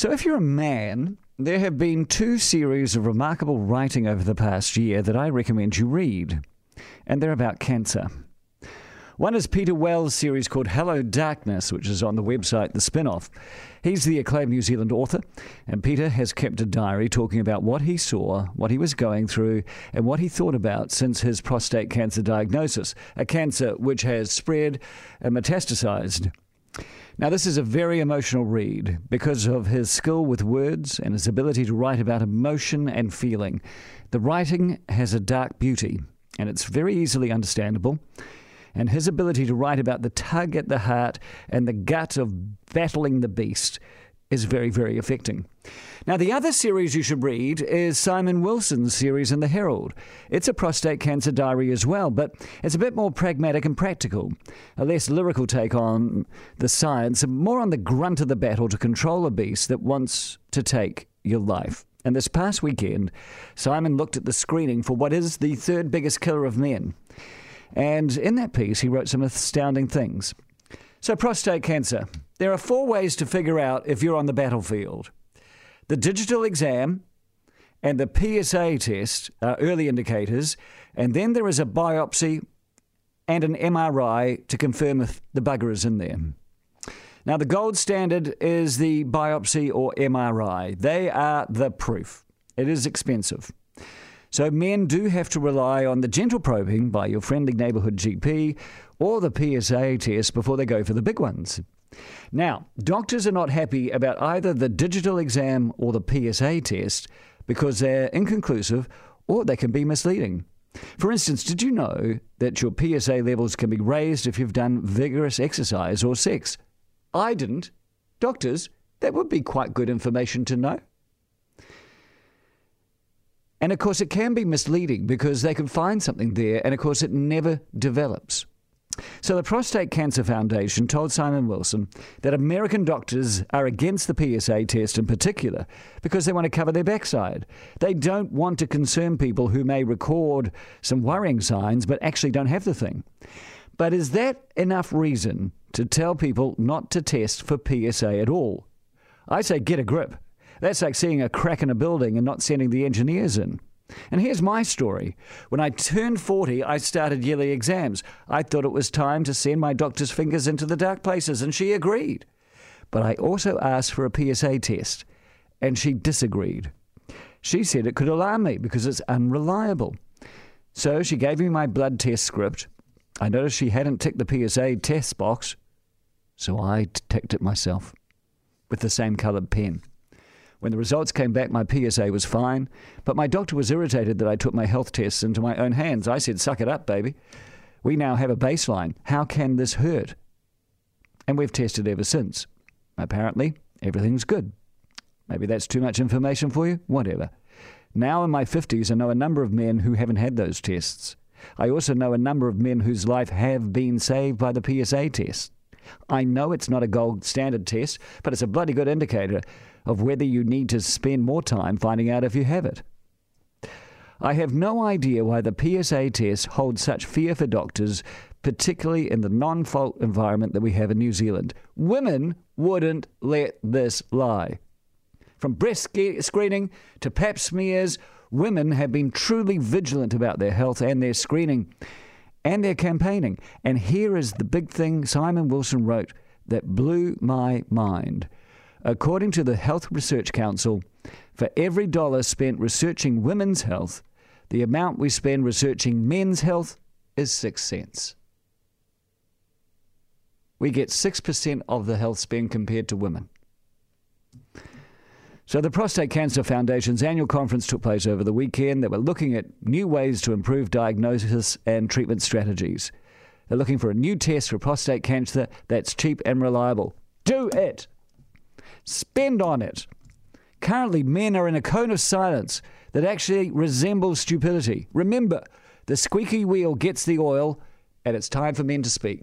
So, if you're a man, there have been two series of remarkable writing over the past year that I recommend you read, and they're about cancer. One is Peter Wells' series called Hello Darkness, which is on the website The Spinoff. He's the acclaimed New Zealand author, and Peter has kept a diary talking about what he saw, what he was going through, and what he thought about since his prostate cancer diagnosis, a cancer which has spread and metastasized. Now, this is a very emotional read because of his skill with words and his ability to write about emotion and feeling. The writing has a dark beauty, and it's very easily understandable. And his ability to write about the tug at the heart and the gut of battling the beast is very, very affecting. Now, the other series you should read is Simon Wilson's series in the Herald. It's a prostate cancer diary as well, but it's a bit more pragmatic and practical, a less lyrical take on the science, and more on the grunt of the battle to control a beast that wants to take your life. And this past weekend, Simon looked at the screening for what is the third biggest killer of men. And in that piece, he wrote some astounding things. So, prostate cancer. There are four ways to figure out if you're on the battlefield the digital exam and the PSA test are early indicators, and then there is a biopsy and an MRI to confirm if the bugger is in there. Now, the gold standard is the biopsy or MRI. They are the proof. It is expensive. So, men do have to rely on the gentle probing by your friendly neighbourhood GP or the PSA test before they go for the big ones. Now, doctors are not happy about either the digital exam or the PSA test because they're inconclusive or they can be misleading. For instance, did you know that your PSA levels can be raised if you've done vigorous exercise or sex? I didn't. Doctors, that would be quite good information to know. And of course, it can be misleading because they can find something there, and of course, it never develops. So, the Prostate Cancer Foundation told Simon Wilson that American doctors are against the PSA test in particular because they want to cover their backside. They don't want to concern people who may record some worrying signs but actually don't have the thing. But is that enough reason to tell people not to test for PSA at all? I say get a grip. That's like seeing a crack in a building and not sending the engineers in. And here's my story. When I turned 40, I started yearly exams. I thought it was time to send my doctor's fingers into the dark places, and she agreed. But I also asked for a PSA test, and she disagreed. She said it could alarm me because it's unreliable. So she gave me my blood test script. I noticed she hadn't ticked the PSA test box, so I ticked it myself with the same coloured pen. When the results came back, my PSA was fine, but my doctor was irritated that I took my health tests into my own hands. I said, Suck it up, baby. We now have a baseline. How can this hurt? And we've tested ever since. Apparently, everything's good. Maybe that's too much information for you? Whatever. Now in my 50s, I know a number of men who haven't had those tests. I also know a number of men whose life have been saved by the PSA test. I know it's not a gold standard test, but it's a bloody good indicator of whether you need to spend more time finding out if you have it. I have no idea why the PSA test holds such fear for doctors, particularly in the non fault environment that we have in New Zealand. Women wouldn't let this lie. From breast screening to pap smears, women have been truly vigilant about their health and their screening and their campaigning. And here is the big thing Simon Wilson wrote that blew my mind. According to the Health Research Council, for every dollar spent researching women's health, the amount we spend researching men's health is six cents. We get 6% of the health spend compared to women. So, the Prostate Cancer Foundation's annual conference took place over the weekend. They were looking at new ways to improve diagnosis and treatment strategies. They're looking for a new test for prostate cancer that's cheap and reliable. Do it! Spend on it. Currently, men are in a cone of silence that actually resembles stupidity. Remember, the squeaky wheel gets the oil, and it's time for men to speak.